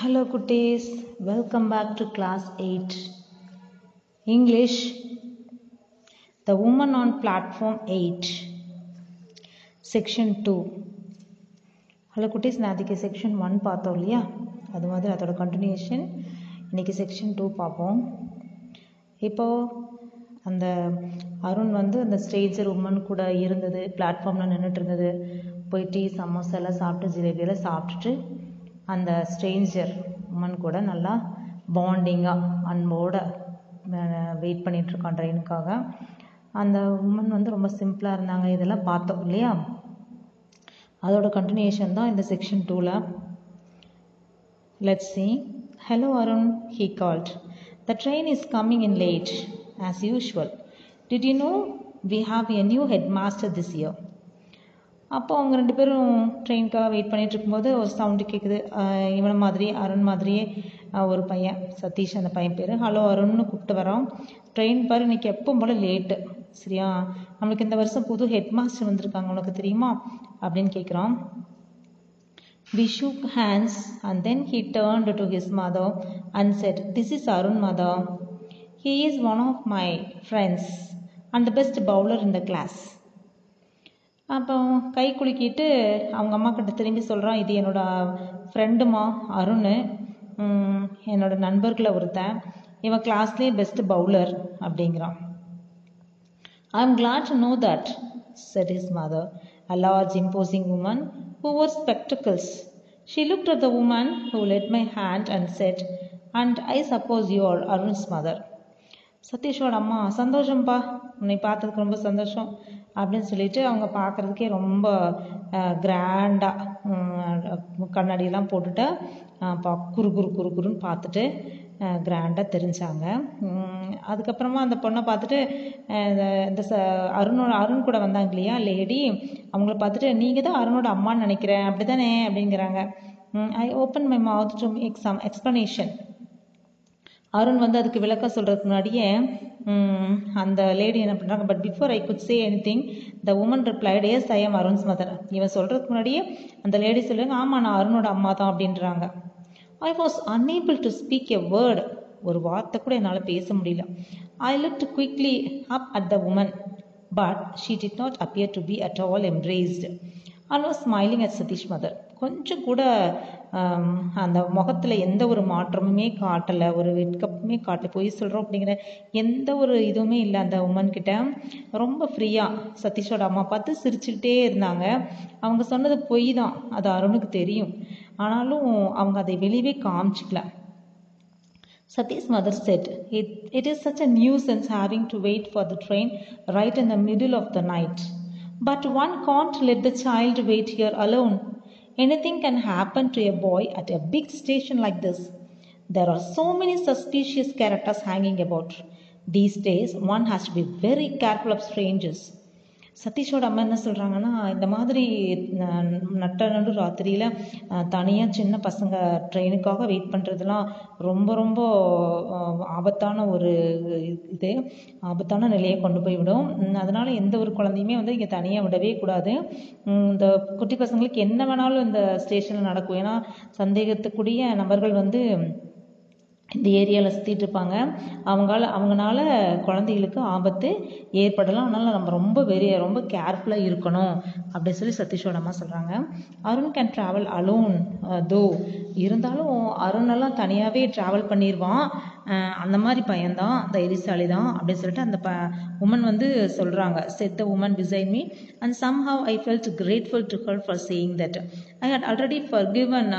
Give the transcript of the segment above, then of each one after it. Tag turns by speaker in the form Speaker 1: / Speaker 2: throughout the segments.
Speaker 1: Hello குட்டீஸ். Welcome back to class eight English the woman on platform eight section two hello குட்டீஸ். நான் அதுக்கு section one பார்த்தோம் இல்லையா? அது மாதிரி அதோட கண்டினியூஷன் இன்றைக்கி செக்ஷன் டூ பார்ப்போம். இப்போது அந்த அருண் வந்து அந்த ஸ்டேஜர் உமன் கூட இருந்தது பிளாட்ஃபார்மில் நின்றுட்டு இருந்தது. போய் டீ சமோசா எல்லாம் சாப்பிட்டு ஜிலேபியெல்லாம் சாப்பிட்டுட்டு அந்த ஸ்ட்ரேஞ்சர் உமன் கூட நல்லா பாண்டிங்காக அன்போட வெயிட் பண்ணிகிட்ருக்கான் ட்ரெயினுக்காக அந்த உமன் வந்து ரொம்ப சிம்பிளாக இருந்தாங்க. இதெல்லாம் பார்த்தோம் இல்லையா? அதோட கண்டினியூஷன் தான் இந்த செக்ஷன் டூவில் let's see hello Arun he called the train is coming in late as usual did you know we have a new head master this year அப்போ அவங்க ரெண்டு பேரும் ட்ரெயினுக்காக வெயிட் பண்ணிட்டு இருக்கும்போது ஒரு சவுண்டு கேட்குது இவனை மாதிரி அருண் மாதிரியே ஒரு பையன் சதீஷ் அந்த பையன் பேர். ஹலோ அருண்னு கூப்பிட்டு வரோம். ட்ரெயின் பாரு இன்னைக்கு எப்பவும் போல் லேட்டு சரியா? நம்மளுக்கு இந்த வருஷம் புது ஹெட் மாஸ்டர் வந்திருக்காங்க உனக்கு தெரியுமா? அப்படின்னு கேட்குறான் We shook hands and then he turned to his mother and said, This is Arun, mother. He is one of my friends and the best bowler in the class. அப்போ கை குலுக்கிட்டு அவங்க அம்மா கிட்ட திரும்பி சொல்கிறான் இது என்னோட ஃப்ரெண்டுமா அருண். என்னோட நண்பர்களை ஒருத்தன். இவன் கிளாஸ்லேயே பெஸ்ட் பவுலர் அப்படிங்கிறான். I am glad to know that said his mother, a large imposing woman who wore spectacles. She looked at the woman who and my hand and said, And I suppose you are Arun's mother. சதீஷோட அம்மா சந்தோஷம்ப்பா உன்னை பார்த்ததுக்கு ரொம்ப சந்தோஷம். அப்படின்னு சொல்லிட்டு அவங்க பார்க்குறதுக்கே ரொம்ப கிராண்டாக கண்ணாடியெல்லாம் போட்டுட்டு பா குறு குறு குறு குருன்னு பார்த்துட்டு கிராண்டாக தெரிஞ்சாங்க. அதுக்கப்புறமா அந்த பொண்ணை பார்த்துட்டு இந்த ச அருணோட அருண் கூட வந்தாங்க இல்லையா லேடி அவங்கள பார்த்துட்டு நீங்கள் தான் அருணோட அம்மான்னு நினைக்கிறேன் அப்படி தானே அப்படிங்கிறாங்க I open my mouth to make some explanation Arun வந்து அதுக்கு விளக்கம் சொல்கிறதுக்கு முன்னாடியே அந்த லேடி என்ன பண்ணுறாங்க but before I could say anything the woman replied yes I am Arun's mother இவன் சொல்கிறதுக்கு முன்னாடியே அந்த லேடி சொல்லுவாங்க ஆமாம் நான் அருணோட அம்மா தான் அப்படின்றாங்க. I was unable to speak a word ஒரு வார்த்தை கூட என்னால் பேச முடியல. I look quickly up at the woman but she did not appear to be at all embarrassed and was smiling at Satish mother கொஞ்சம் கூட அந்த முகத்தில் எந்த ஒரு மாற்றமுமே காட்டலை ஒரு வெட்கப்புமே காட்டலை. பொய் சொல்கிறோம் அப்படிங்கிற எந்த ஒரு இதுவுமே இல்லை அந்த உமன் கிட்ட. ரொம்ப ஃப்ரீயாக சதீஷோட அம்மா பார்த்து சிரிச்சுக்கிட்டே இருந்தாங்க. அவங்க சொன்னது பொய் தான். அது அருணுக்கு தெரியும். ஆனாலும் அவங்க அதை வெளியவே காமிச்சிக்கல. Sati's mother said, it, it is such a nuisance having to wait for the train right in the middle of the night. But one can't let the child wait here alone. Anything can happen to a boy at a big station like this. There are so many suspicious characters hanging about. These days, one has to be very careful of strangers. சதீஷோட அம்மா என்ன சொல்கிறாங்கன்னா இந்த மாதிரி நட்ட நடு ராத்திரியில் தனியாக சின்ன பசங்க ட்ரெயினுக்காக வெயிட் பண்ணுறதுலாம் ரொம்ப ரொம்ப ஆபத்தான ஒரு இது. ஆபத்தான நிலையை கொண்டு போய் விடும். அதனால் எந்த ஒரு குழந்தையுமே வந்து இங்கே தனியாக விடவே கூடாது. இந்த குட்டி பசங்களுக்கு என்ன வேணாலும் இந்த ஸ்டேஷனில் நடக்கும். ஏன்னா சந்தேகத்துக்குரிய நபர்கள் வந்து இந்த ஏரியாவில் சுற்றிட்டு இருப்பாங்க. அவங்களால அவங்களால குழந்தைகளுக்கு ஆபத்து ஏற்படலாம். அதனால் நம்ம ரொம்ப வெறி ரொம்ப கேர்ஃபுல்லாக இருக்கணும் அப்படின்னு சொல்லி சதீஷோட அம்மா சொல்கிறாங்க அருண் கேன் ட்ராவல் அலோன் தோ இருந்தாலும் அருணெல்லாம் தனியாகவே ட்ராவல் பண்ணிடுவான் அந்த மாதிரி பையன்தான் தைரியசாலி தான் அப்படின்னு சொல்லிட்டு அந்த ப உமன் வந்து சொல்கிறாங்க said the woman beside me and some how I felt grateful to her for saying that I had already forgiven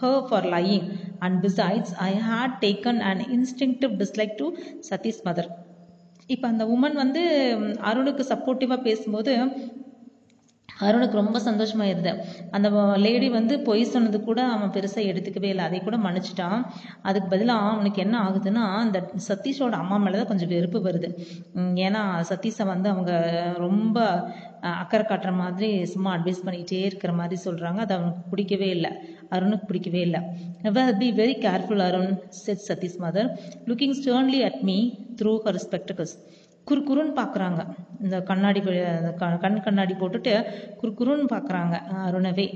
Speaker 1: her for lying and besides I had taken and instinctive dislike to Satish mother இப்போ அந்த woman வந்து அருணுக்கு சப்போர்ட்டிவாக பேசும்போது அருணுக்கு ரொம்ப சந்தோஷமாயிருது. அந்த lady வந்து பொய் சொன்னது கூட அவன் பெருசாக எடுத்துக்கவே இல்லை. அதை கூட மன்னிச்சிட்டான். அதுக்கு பதிலாக அவனுக்கு என்ன ஆகுதுன்னா அந்த சதீஷோட அம்மா மேலே தான் கொஞ்சம் வெறுப்பு வருது. ஏன்னா சதீஷை வந்து அவங்க ரொம்ப அக்கறை காட்டுற மாதிரி சும்மா அட்வைஸ் பண்ணிக்கிட்டே இருக்கிற மாதிரி சொல்கிறாங்க அது அவனுக்கு பிடிக்கவே இல்லை. அருணுக்கு பிடிக்கவே இல்லை. Be very careful Arun said Satish mother. Looking sternly at me through her spectacles குறுக்குறுன்னு பார்க்குறாங்க இந்த கண்ணாடி க- கண் கண்ணாடி போட்டுட்டு குறுக்குறுன்னு பார்க்குறாங்க அருணவே.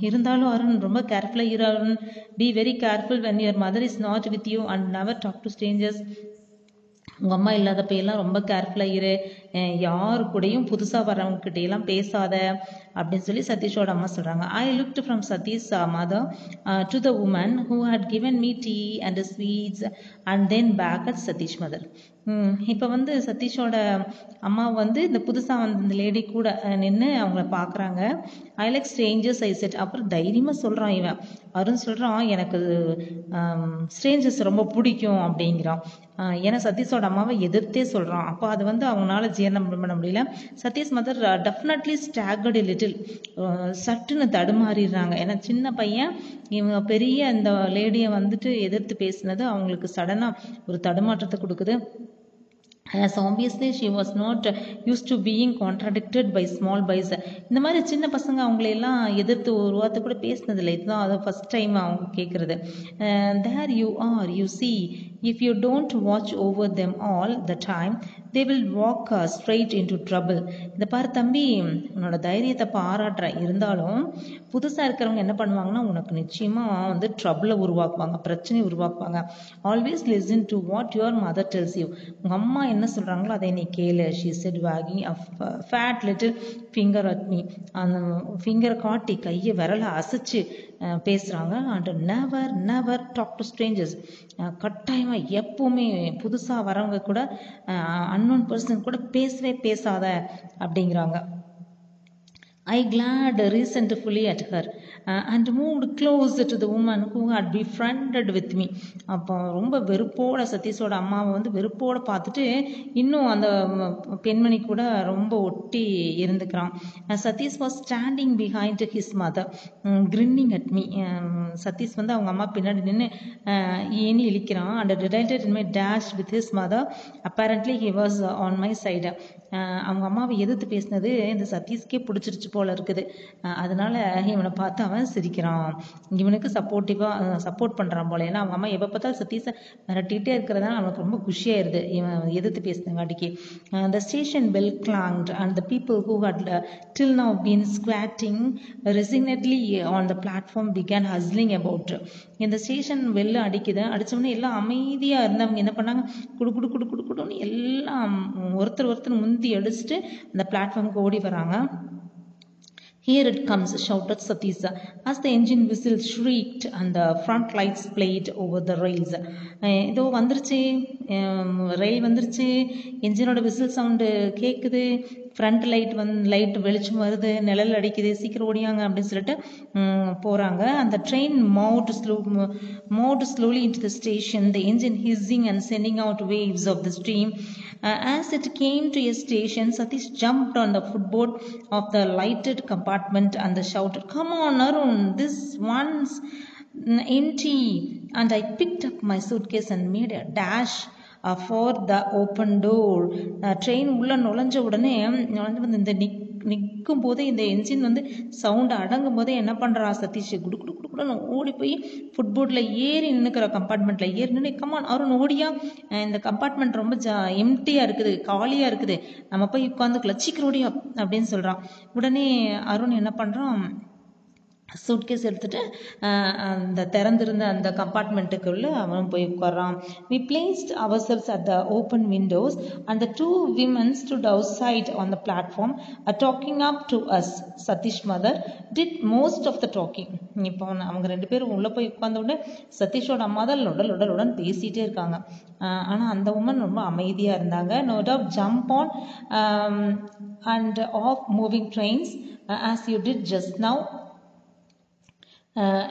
Speaker 1: இருந்தாலும் அருண் ரொம்ப கேர்ஃபுல்லாக இரு Arun. Be very careful when your mother is not with you and never talk to strangers உங்கள் அம்மா இல்லாதப்ப எல்லாம் ரொம்ப கேர்ஃபுல்லாக இரு. யாரு கூடயும் புதுசாக வரவங்க எல்லாம் பேசாத அப்படின்னு சொல்லி சதீஷோட அம்மா சொல்கிறாங்க I looked from Satish mother to the woman who had given me tea and sweets and then back at Satish mother இப்போ வந்து சதீஷோட அம்மா வந்து இந்த புதுசாக வந்த இந்த லேடி கூட நின்று அவங்கள பார்க்குறாங்க I like strangers I said அப்புறம் தைரியமாக சொல்கிறான் இவன். அருண் சொல்கிறான் எனக்கு ஸ்ட்ரேஞ்சர்ஸ் ரொம்ப பிடிக்கும் அப்படிங்கிறான். ஏன்னா சதீஷோட அம்மாவை எதிர்த்தே சொல்கிறான் அப்போ அது வந்து அவங்களால ஜீரணம் பண்ண முடியல? Satish mother definitely staggered little சட்டுன்னு தடுமாறிடுறாங்க. ஏன்னா சின்ன பையன் இவங்க பெரிய அந்த லேடியை வந்துட்டு எதிர்த்து பேசினது அவங்களுக்கு சடனாக ஒரு தடுமாற்றத்தை கொடுக்குது. As obviously she was not use to being contradicted by small boys இந்த மாதிரி சின்ன பசங்க அவங்களையெல்லாம் எதிர்த்து ஒரு வார்த்தை கூட பேசினதில்லை. இதுதான் அது ஃபர்ஸ்ட் டைம் அவங்க கேட்குறது there you are you see if you don't watch over them all the time they will walk uh, straight into trouble. இந்த பாரு தம்பி உன்னோட தைரியத்தை பாராட்டுறேன் இருந்தாலும் புதுசாக இருக்கிறவங்க என்ன பண்ணுவாங்கன்னா உனக்கு நிச்சயமாக வந்து ட்ரபிளை உருவாக்குவாங்க பிரச்சனையை உருவாக்குவாங்க. Always listen to what your mother tells you உங்கள் அம்மா என்ன சொல்கிறாங்களோ அதை நீ கேளு. She said Vaagai fat little finger at me அந்த ஃபிங்கரை காட்டி கையை விரலை அசைச்சு பேசுகிறாங்க and never never talk to strangers கட்டாயமாக எப்பவுமே புதுசாக வரவங்க கூட அன்னோன் பர்சன் கூட பேசவே பேசாத அப்படிங்கிறாங்க. I glared resentfully at her and moved close to the woman who had befriended with me அப்போ ரொம்ப வெறுப்போட சதீஷோட அம்மாவை வந்து வெறுப்போட பார்த்துட்டு இன்னும் அந்த பெண்மணி கூட ரொம்ப ஒட்டி இருந்துக்கிறான். Uh, Satish was standing behind his mother grinning at me Satish வந்து அவங்க அம்மா பின்னாடி நின்று ஏனி இழிக்கிறான். And டிடைட்டட் in my dash with his mother apparently he was on my side அவங்க அம்மாவை எதிர்த்து பேசினது இந்த சதீஷ்கே பிடிச்சிருச்சு போல இருக்குது. Uh, அதனால இவனை பார்த்து அவன் சிரிக்கிறான். இவனுக்கு சப்போர்ட்டிவாக சப்போர்ட் பண்ணுறான் போல. ஏன்னா அவங்க அம்மா எப்போ பார்த்தாலும் சதீஷை மிரட்டிகிட்டே இருக்கிறதுனால அவனுக்கு ரொம்ப குஷியாயிருது. இவன் எதிர்த்து பேசினங்காட்டிக்கு the station bell clanged and the people who had till now been squatting resignedly on the platform began hustling about இந்த ஸ்டேஷன் வெளில அடிக்குது. அடித்தவொடனே எல்லாம் அமைதியாக இருந்தவங்க என்ன பண்ணாங்க? குடு குடு குடு குடு குடுன்னு எல்லாம் ஒருத்தர் ஒருத்தர் முந்தி அடிச்சுட்டு அந்த பிளாட்ஃபார்முக்கு ஓடி வராங்க. Here it comes shouted Satisa as the engine whistle shrieked அந்த front lights lights over the the ஏதோ வந்துருச்சு ரயில் வந்துருச்சு என்ஜினோட விசில் சவுண்டு கேட்குது ஃப்ரண்ட் லைட் வந் லைட் வெளிச்சம் வருது நிழல் அடிக்குது சீக்கிரம் ஓடியாங்க அப்படின்னு சொல்லிட்டு போகிறாங்க அந்த train moved slow moved slowly into the station the engine hissing and sending out waves of the stream Uh, as it came to a station, Satish jumped on the footboard of the lighted compartment and shouted, Come on, Arun, this one's mm, empty. And I picked up my suitcase and made a dash uh, for the open door. Train உள்ள நுழைஞ்ச உடனே நுழைஞ்சு வந்து இந்த நிக் நிற்கும் போது இந்த engine வந்து சவுண்ட் அடங்கும் போதே என்ன பண்ணுறான் சதீஷ் குடு குடு குடு குடுன்னு ஓடி போய் ஃபுட்போர்டில் ஏறி நின்றுக்கிற கம்பார்ட்மெண்ட்டில் ஏறி நின்று கமான் அருண் ஓடியா? இந்த கம்பார்ட்மெண்ட் ரொம்ப ஜா எம்டியாக இருக்குது காலியாக இருக்குது. நம்ம போய் உட்காந்துக்கலாம் சீக்கிரம் ஓடியா? அப்படின்னு சொல்கிறான் உடனே அருண் என்ன பண்ணுறான் சூட்கேஸ் எடுத்துட்டு அந்த திறந்திருந்த அந்த கம்பார்ட்மெண்ட்டுக்குள்ளே அவன் போய் உட்கார்றான். We placed ourselves at the open windows and the two women stood outside on the platform talking up to us Satish mother did most of the talking இப்போ அவங்க ரெண்டு பேரும் உள்ளே போய் உட்கார்ந்த உடனே சதீஷோட அம்மா தான் லொடல் லொடல் உடன் பேசிகிட்டே இருக்காங்க. ஆனால் அந்த உமன் ரொம்ப அமைதியாக இருந்தாங்க. No doubt jump on and off moving trains as you did just now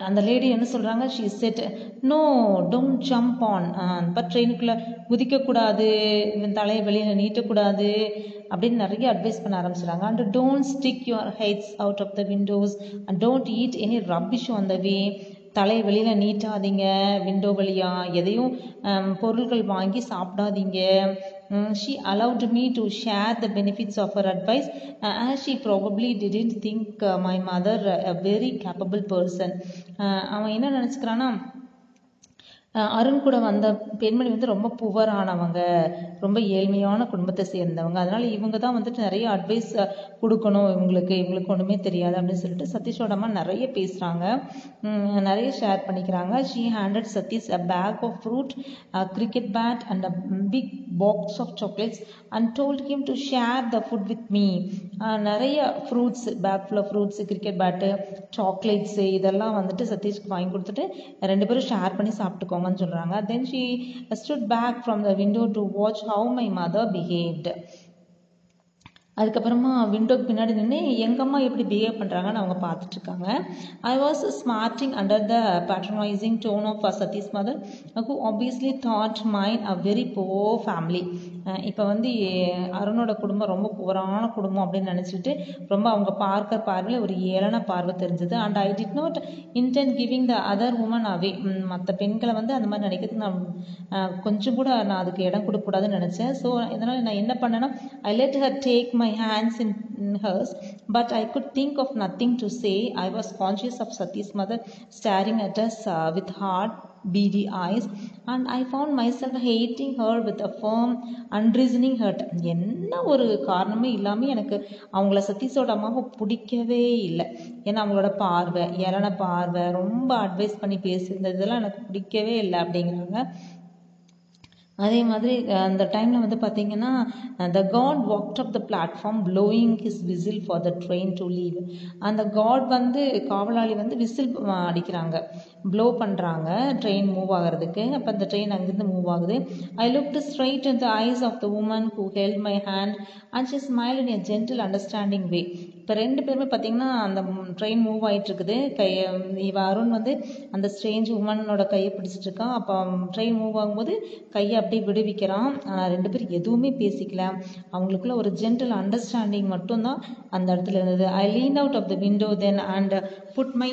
Speaker 1: அந்த லேடி என்ன சொல்கிறாங்க she said no don't jump on but ட்ரெயினுக்குள்ளே குதிக்கக்கூடாது இவன் தலையை வெளியில் நீட்டக்கூடாது அப்படின்னு நிறைய அட்வைஸ் பண்ண ஆரம்பிச்சிடுறாங்க. And don't stick your heads out of the windows and don't eat any rubbish on the way தலை வெளியில் நீட்டாதீங்க விண்டோ வழியாக எதையும் பொருள்கள் வாங்கி சாப்பிடாதீங்க she allowed me to share the benefits of her advice as she probably didn't think my mother a very capable person அவன் என்ன நினச்சிக்கிறான்னா அருண் கூட வந்த பெண்மணி வந்து ரொம்ப புவரானவங்க ரொம்ப ஏழ்மையான குடும்பத்தை சேர்ந்தவங்க. அதனால இவங்க தான் வந்துட்டு நிறைய அட்வைஸ் கொடுக்கணும். இவங்களுக்கு இவங்களுக்கு ஒன்றுமே தெரியாது அப்படின்னு சொல்லிட்டு சதீஷோட அம்மா நிறைய பேசுகிறாங்க நிறைய ஷேர் பண்ணிக்கிறாங்க. She handed Satish a bag of fruit cricket bat and a big box of chocolates and told him to share the food with me நிறைய fruits bag full fruits cricket bat chocolates இதெல்லாம் வந்துட்டு சதீஷ்க்கு வாங்கி கொடுத்துட்டு ரெண்டு பேரும் share பண்ணி சாப்பிட்டுக்கோங்கன்னு சொல்கிறாங்க then she stood back from the window to watch how my mother behaved அதுக்கப்புறமா விண்டோக்கு பின்னாடி நின்று எங்கள் அம்மா எப்படி பிஹேவ் பண்ணுறாங்கன்னு அவங்க பார்த்துட்டு இருக்காங்க I was smarting under the patronising tone of Satish mother who obviously thought mine a very poor family இப்போ வந்து அருணோட குடும்பம் ரொம்ப புவரான குடும்பம் அப்படின்னு நினச்சிட்டு ரொம்ப அவங்க பார்க்க பார்வையில் ஒரு ஏளன பார்வை தெரிஞ்சது. And I did not intend giving the other woman away மற்ற பெண்களை வந்து அந்த மாதிரி நினைக்கிறதுக்கு நான் கொஞ்சம் கூட நான் அதுக்கு இடம் கொடுக்கக்கூடாதுன்னு நினச்சேன். ஸோ இதனால் நான் என்ன பண்ணேன்னா I let her take my hands in, in hers, but I could think of nothing to say. I was conscious of Sati's mother staring at us uh, with hard, beady eyes, and I found myself hating her with a firm, unreasoning hurt. என்ன ஒரு காரணமே இல்லாமல் எனக்கு அவங்கள சதீஷோட அம்மாவை பிடிக்கவே இல்லை ஏன்னா அவங்களோட பார்வை ஏளன பார்வை ரொம்ப அட்வைஸ் பண்ணி பேசியிருந்தது இதெல்லாம் எனக்கு பிடிக்கவே இல்லை அப்படிங்கிறாங்க அதே மாதிரி அந்த டைமில் வந்து பார்த்தீங்கன்னா the guard walked up the platform blowing his whistle for the train to leave அந்த காட் வந்து காவலாளி வந்து விசில் அடிக்கிறாங்க. ப்ளோ பண்ணுறாங்க ட்ரெயின் மூவ் ஆகிறதுக்கு. அப்போ அந்த ட்ரெயின் அங்கேருந்து மூவ் ஆகுது. I looked straight in the eyes of the woman who held my hand and she smile in a gentle understanding way இப்போ ரெண்டு பேருமே பார்த்தீங்கன்னா அந்த ட்ரெயின் மூவ் ஆகிட்டு இருக்குது கை அருண் வந்து அந்த ஸ்ட்ரேஞ்ச் உமனோட கையை பிடிச்சிட்டு இருக்கான் அப்போ ட்ரெயின் மூவ் ஆகும்போது கையை அப்படியே விடுவிக்கிறான். ஆனால் ரெண்டு பேரும் எதுவுமே பேசிக்கல. அவங்களுக்குள்ள ஒரு ஜென்ரல் அண்டர்ஸ்டாண்டிங் மட்டும்தான் அந்த இடத்துல இருந்தது. I lean out of the window then and put my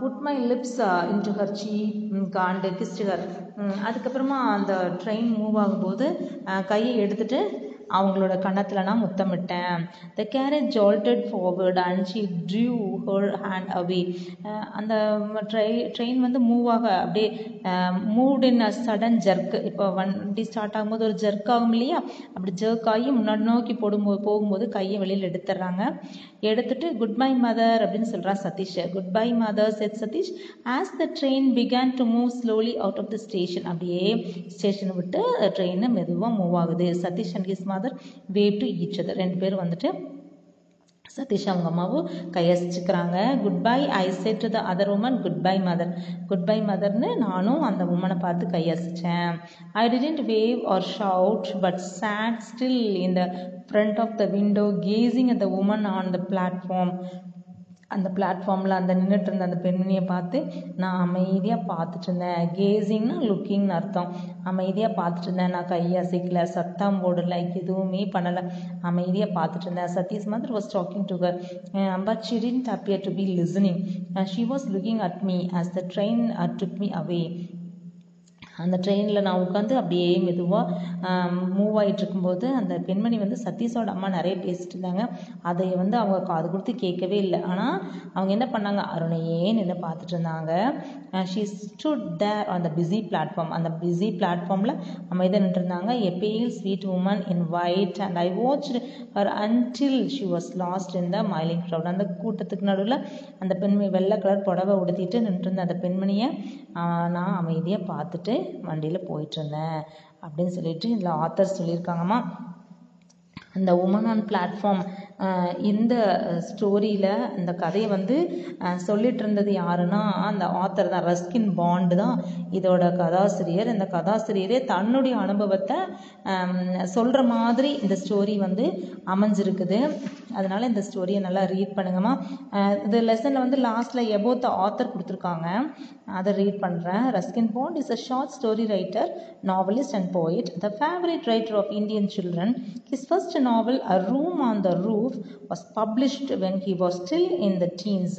Speaker 1: put my lips into her cheek and her அதுக்கப்புறமா அந்த ட்ரெயின் மூவ் ஆகும்போது கையை எடுத்துட்டு அவங்களோட கன்னத்தில் நான் முத்தமிட்டேன். The carriage jolted forward and she threw her hand away அந்த ட்ரை ட்ரெயின் வந்து மூவ் ஆக அப்படியே moved in a sudden jerk இப்போ வண்டி ஸ்டார்ட் ஆகும்போது ஒரு ஜர்க் ஆகும் இல்லையா? அப்படி ஜர்க் ஆகி முன்னாடி நோக்கி போடும்போது போகும்போது கையை வெளியில் எடுத்துடுறாங்க. எடுத்துட்டு குட் பை மதர் அப்படின்னு சொல்கிறான் Satish. Goodbye mother said Satish. As the train began to move slowly out of the station அப்படியே ஸ்டேஷனை விட்டு ட்ரெயின் மெதுவாக மூவ் ஆகுது. Satish and his mother wave to each other ரெண்டு பேரும் வந்துட்டு சதீஷ் அவங்க அம்மாவும் கையசிச்சுக்கிறாங்க. Goodbye I said to the other woman goodbye mother goodbye மதர்னு நானும் அந்த உமனை பார்த்து கையசிச்சேன். I didn't wave or shout but sat still in the front of the window gazing at the woman on the platform அந்த பிளாட்ஃபார்மில் அந்த நின்றுட்டு இருந்த அந்த பெண்மணியை பார்த்து நான் அமைதியாக பார்த்துட்டு இருந்தேன் கேசிங்னா லுக்கிங்னு அர்த்தம். அமைதியாக பார்த்துட்டு இருந்தேன் நான் கையை அசைக்கல. சத்தம் போடலை. எதுவுமே பண்ணலை. அமைதியாக பார்த்துட்டு இருந்தேன் Satish mother was talking to her but she didn't to be be listening. Uh, லுக்கிங் was looking at me as the took me away அந்த ட்ரெயினில் நான் உட்காந்து அப்படியே மெதுவாக மூவ் ஆகிட்டு இருக்கும்போது அந்த பெண்மணி வந்து சதீஷோட அம்மா நிறைய பேசிட்டு இருந்தாங்க. அதை வந்து அவங்க காது கொடுத்து கேட்கவே இல்லை. ஆனால் அவங்க என்ன பண்ணாங்க? அருணையே நின்று பார்த்துட்டு இருந்தாங்க. ஷீ ஸ்டுட் தேர் அந்த பிஸி பிளாட்ஃபார்ம் அந்த பிஸி பிளாட்ஃபார்மில் அமைதியாக நின்றுருந்தாங்க a pale sweet woman in white and I watch her until she was lost in the milling crowd அந்த கூட்டத்துக்கு நடுவில் அந்த பெண்மணி வெள்ளை கலர் புடவை உடுத்திட்டு நின்றுருந்த அந்த பெண்மணியை நான் அமைதியாக பார்த்துட்டு வண்டியில் போயிட்டு இருந்தேன் அப்படின்னு சொல்லிட்டு இதில் ஆத்தர் சொல்லியிருக்காங்கம்மா. அந்த உமன் ஆன் பிளாட்ஃபார்ம் இந்த ஸ்டோரியில் இந்த கதையை வந்து சொல்லிட்டு இருந்தது யாருன்னா அந்த ஆத்தர் தான் ரஸ்கின் பாண்டு தான். இதோட கதாசிரியர். இந்த கதாசிரியரே தன்னுடைய அனுபவத்தை சொல்கிற மாதிரி இந்த ஸ்டோரி வந்து அமைஞ்சிருக்குது. அதனால் இந்த ஸ்டோரியை நல்லா ரீட் பண்ணுங்கம்மா. இந்த லெசனில் வந்து லாஸ்ட்டில் எபோத் த ஆத்தர் கொடுத்துருக்காங்க. அதை ரீட் பண்ணுறேன் Ruskin Bond is a short story writer novelist and poet the the writer of Indian children his first novel a room on the roof Was published when he was still in the teens.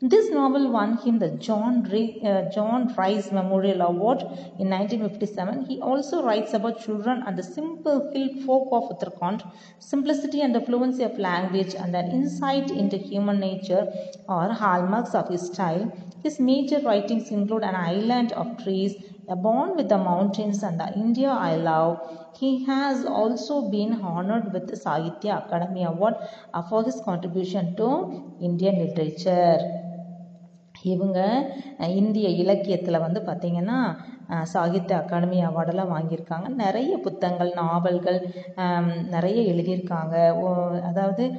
Speaker 1: This novel won him the John, Ray, uh, John Rice Memorial Award in 1957. He also writes about children and the simple hill folk of Uttarakhand. Simplicity and the fluency of language and an insight into human nature are hallmarks of his style. His major writings include An Island of Trees, A Bond with the Mountains, and The India I Love. He has also been honored with the Sahitya Academy Award for his contribution to Indian literature. இவங்க இந்திய இலக்கியத்தில் வந்து பார்த்திங்கன்னா சாகித்ய அகாடமி அவார்டெல்லாம் வாங்கியிருக்காங்க. நிறைய புத்தகங்கள் நாவல்கள் நிறைய எழுதியிருக்காங்க. ஓ- அதாவது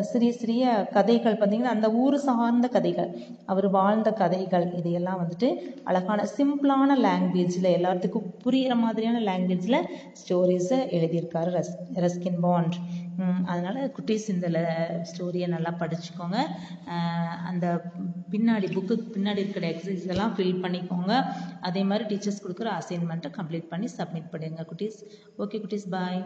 Speaker 1: சிறிய சிறிய கதைகள் பார்த்திங்கன்னா அந்த ஊர் சார்ந்த கதைகள் அவர் வாழ்ந்த கதைகள் இதையெல்லாம் வந்துட்டு அழகான சிம்பிளான லாங்குவேஜில் எல்லாத்துக்கும் புரிகிற மாதிரியான லாங்குவேஜில் ஸ்டோரிஸை எழுதியிருக்காரு ரஸ் ரஸ்கின் பாண்ட். அதனால் குட்டீஸ் இந்த ஸ்டோரியை நல்லா படிச்சுக்கோங்க. அந்த பின்னாடி புக்கு பின்னாடி இருக்கிற எக்ஸசைஸ் எல்லாம் ஃபில் பண்ணிக்கோங்க. அதே மாதிரி டீச்சர்ஸ் கொடுக்குற அசைன்மெண்ட்டை கம்ப்ளீட் பண்ணி சப்மிட் பண்ணிடுங்க குட்டீஸ். ஓகே குட்டீஸ் பாய்